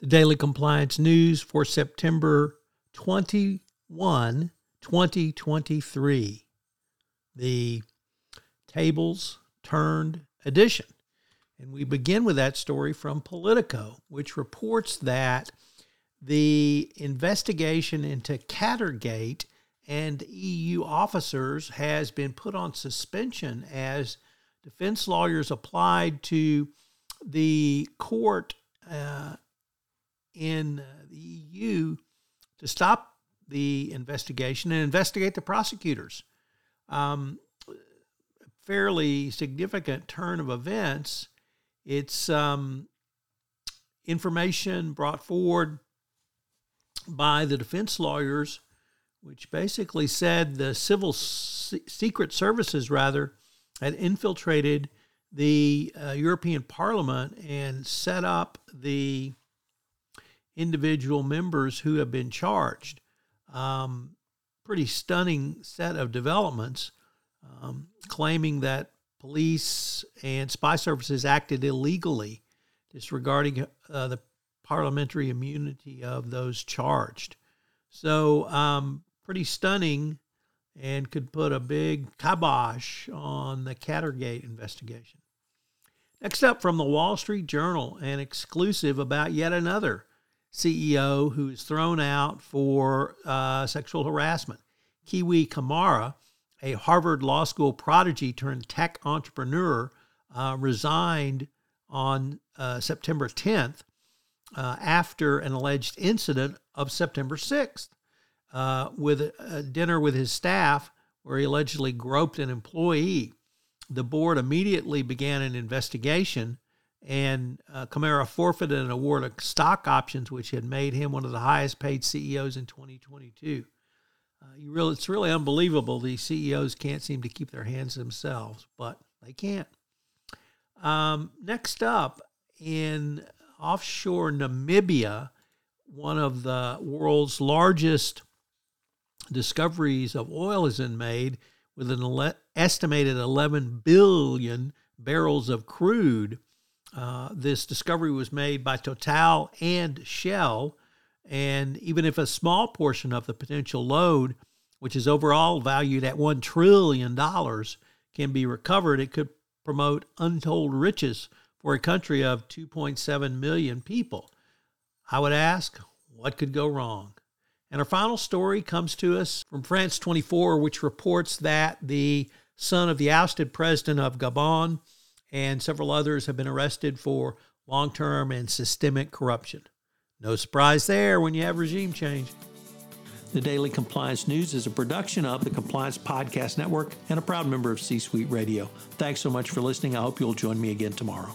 The Daily Compliance News for September 21, 2023. The Tables Turned Edition. And we begin with that story from Politico, which reports that the investigation into Qatargate and EU officers has been put on suspension as defense lawyers applied to the court uh, in uh, the EU to stop the investigation and investigate the prosecutors. Um, fairly significant turn of events. It's um, information brought forward by the defense lawyers, which basically said the civil secret services, rather, had infiltrated the uh, European Parliament and set up the individual members who have been charged. Um, pretty stunning set of developments um, claiming that police and spy services acted illegally, disregarding uh, the parliamentary immunity of those charged. So, um, pretty stunning and could put a big kibosh on the Qatargate investigation. Next up from the Wall Street Journal, an exclusive about yet another CEO who is thrown out for uh, sexual harassment. Kiwi Camara, a Harvard Law School prodigy turned tech entrepreneur, uh, resigned on uh, September 10th uh, after an alleged incident of September 6th uh, with a dinner with his staff where he allegedly groped an employee. The board immediately began an investigation and uh, Camara forfeited an award of stock options, which had made him one of the highest paid CEOs in 2022. Uh, you really, it's really unbelievable. These CEOs can't seem to keep their hands themselves, but they can't. Um, next up, in offshore Namibia, one of the world's largest discoveries of oil has been made with an ele- estimated 11 billion barrels of crude. Uh, this discovery was made by Total and Shell. And even if a small portion of the potential load, which is overall valued at $1 trillion, can be recovered, it could promote untold riches for a country of 2.7 million people. I would ask, what could go wrong? And our final story comes to us from France 24, which reports that the son of the ousted president of Gabon and several others have been arrested for long term and systemic corruption. No surprise there when you have regime change. The Daily Compliance News is a production of the Compliance Podcast Network and a proud member of C Suite Radio. Thanks so much for listening. I hope you'll join me again tomorrow.